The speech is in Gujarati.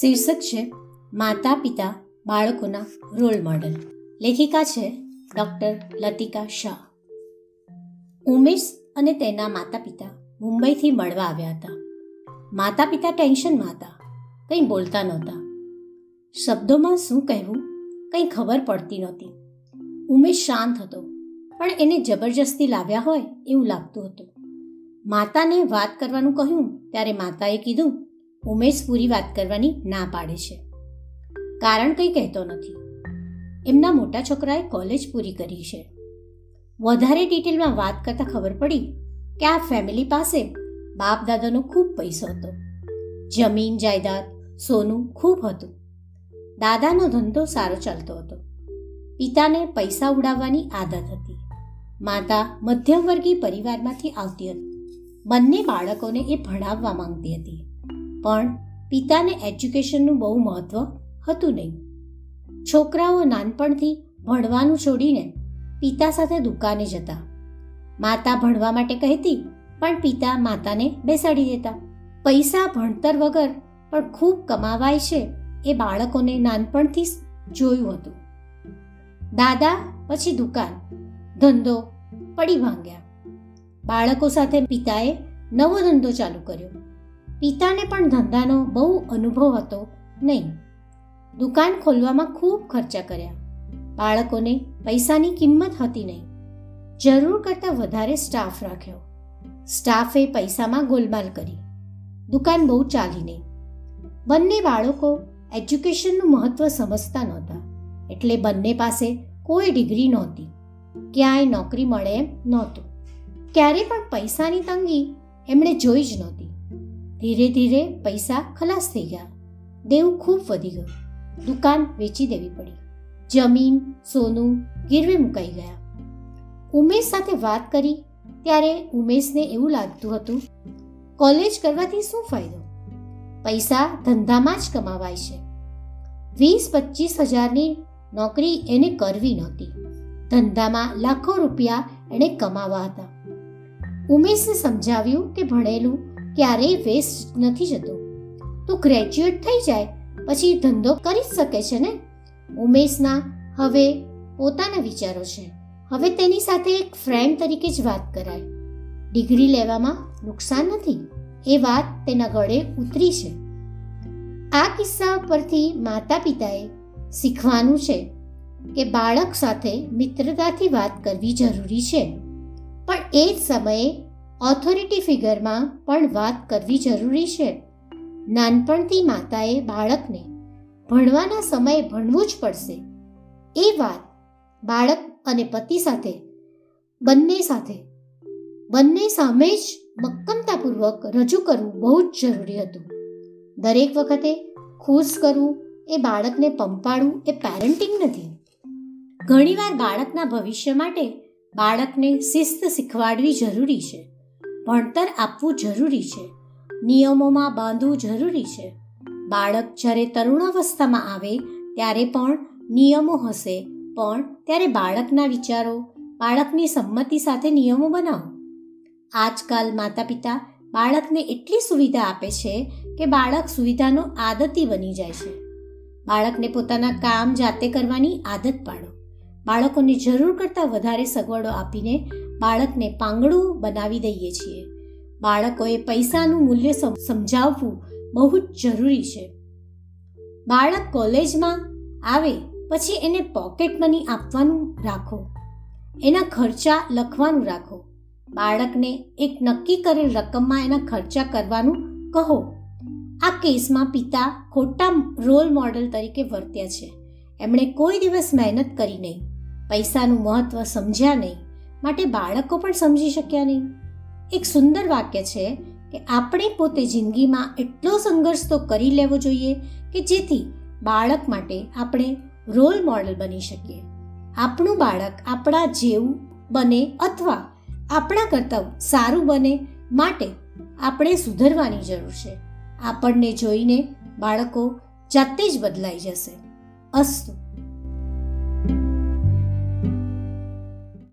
શીર્ષક છે માતા પિતા બાળકોના રોલ મોડલ લેખિકા છે ડૉક્ટર લતિકા શાહ. ઉમેશ અને તેના માતા પિતા મુંબઈથી મળવા આવ્યા હતા. માતા પિતા ટેન્શનમાં હતા, કંઈ બોલતા નહોતા. શબ્દોમાં શું કહેવું, કંઈ ખબર પડતી નહોતી. ઉમેશ શાંત હતો, પણ એને જબરજસ્તી લાવ્યા હોય એવું લાગતું હતું. માતાને વાત કરવાનું કહ્યું ત્યારે માતાએ કીધું ઉમેશ પૂરી વાત કરવાની ના પાડે છે. કારણ કંઈ કહેતો નથી. એમના મોટા છોકરાએ કોલેજ પૂરી કરી છે. વધારે ડિટેલમાં વાત કરતાં ખબર પડી કે આ ફેમિલી પાસે બાપ દાદાનો ખૂબ પૈસો હતો. જમીન, જાયદાદ, સોનું ખૂબ હતું. દાદાનો ધંધો સારો ચાલતો હતો. પિતાને પૈસા ઉડાવવાની આદત હતી. માતા મધ્યમવર્ગીય પરિવારમાંથી આવતી હતી. બંને બાળકોને એ ભણાવવા માંગતી હતી. પણ પિતાને એજ્યુકેશનનું બહુ મહત્ત્વ હતું નહીં. છોકરાઓ નાનપણથી ભણવાનું છોડીને પિતા સાથે દુકાને જતા. માતા ભણવા માટે કહેતી, પણ પિતા માતાને બેસાડી દેતા. પૈસા ભણતર વગર પણ ખૂબ કમાવાય છે એ બાળકોને નાનપણથી જોયું હતું. દાદા પછી દુકાન, ધંધો પડી ભાંગ્યા. બાળકો સાથે પિતાએ નવો ધંધો ચાલુ કર્યો. પિતાને પણ ધંધાનો બહુ અનુભવ હતો નહીં. દુકાન ખોલવામાં ખૂબ ખર્ચા કર્યા. બાળકોને પૈસાની કિંમત હતી નહીં. જરૂર કરતાં વધારે સ્ટાફ રાખ્યો. સ્ટાફે પૈસામાં ગોલમાલ કરી. દુકાન બહુ ચાલી નહીં. બંને બાળકો એજ્યુકેશનનું મહત્ત્વ સમજતા નહોતા. એટલે બંને પાસે કોઈ ડિગ્રી નહોતી. ક્યાંય નોકરી મળે એમ નહોતું. ક્યારે પણ પૈસાની તંગી એમણે જોઈ જ નહોતી. ધીરે ધીરે પૈસા ખલાસ થઈ ગયા. દેવ ખૂબ વધી ગયું. દુકાન વેચી દેવી પડી. જમીન, સોનું, ગીરવે મુકાઈ ગયા. ઉમેશ સાથે વાત કરી ત્યારે ઉમેશને એવું લાગતું હતું, કોલેજ કરવાથી શું ફાયદો? પૈસા ધંધામાં જ કમાવાય છે. વીસ પચીસ હજારની નોકરી એને કરવી નહોતી. ધંધામાં લાખો રૂપિયા એણે કમાવા હતા. ઉમેશને સમજાવ્યું કે ભણેલું ક્યારેય વેસ્ટ નથી જતો. તું ગ્રેજ્યુએટ થઈ જાય, પછી ધંધો કરી શકે છે ને? ઉમેશના હવે પોતાના વિચારો છે. હવે તેની સાથે એક ફ્રેન્ડ તરીકે જ વાત કરાય. ડિગ્રી લેવામાં નુકસાન નથી. એ વાત તેના ગળે ઉતરી છે. આ કિસ્સા પરથી માતા પિતાએ શીખવાનું છે કે બાળક સાથે મિત્રતાથી વાત કરવી જરૂરી છે. પણ એ જ સમયે ઓથોરિટી ફિગરમાં પણ વાત કરવી જરૂરી છે. નાનપણથી માતાએ બાળકને ભણવાના સમયે ભણવું જ પડશે. એ વાત બાળક અને પતિ સાથે, બંને સાથે, બંને સામે જ મક્કમતાપૂર્વક રજૂ કરવું બહુ જ જરૂરી હતું. દરેક વખતે ખુશ કરવું એ બાળકને પંપાડવું એ પેરેન્ટિંગ નથી. ઘણીવાર બાળકના ભવિષ્ય માટે બાળકને શિસ્ત શીખવાડવી જરૂરી છે. ભણતર આપવું જરૂરી છે. નિયમોમાં બાંધવું જરૂરી છે. બાળક જ્યારે તરુણાવસ્થામાં આવે, ત્યારે પણ નિયમો હશે. પણ ત્યારે બાળકના વિચારો, બાળકની સંમતિ સાથે નિયમો બનાવો. આજકાલ માતા પિતા બાળકને એટલી સુવિધા આપે છે કે બાળક સુવિધાનો આદતી બની જાય છે. બાળકને પોતાના કામ જાતે કરવાની આદત પાડો. બાળકોને જરૂર કરતાં વધારે સગવડો આપીને બાળકને પાંગડું બનાવી દઈએ છીએ. બાળકોએ પૈસાનું મૂલ્ય સમજાવવું બહુ જ જરૂરી છે. બાળક કોલેજમાં આવે પછી એને પોકેટ મની આપવાનું રાખો. એના ખર્ચા લખવાનું રાખો. બાળકને એક નક્કી કરેલ રકમમાં એના ખર્ચા કરવાનું કહો. આ કેસમાં પિતા ખોટા રોલ મોડલ તરીકે વર્ત્યા છે. એમણે કોઈ દિવસ મહેનત કરી નહીં. પૈસાનું મહત્ત્વ સમજ્યા નહીં. માટે બાળકો પણ સમજી શક્યા નહીં. એક સુંદર વાક્ય છે કે આપણે પોતે જિંદગીમાં એટલો સંઘર્ષ તો કરી લેવો જોઈએ કે જેથી બાળક માટે આપણે રોલ મોડલ બની શકીએ. આપણું બાળક આપણા જેવું બને અથવા આપણા કરતાં સારું બને માટે આપણે સુધરવાની જરૂર છે. આપણને જોઈને બાળકો જાતે જ બદલાઈ જશે. અસ્તુ.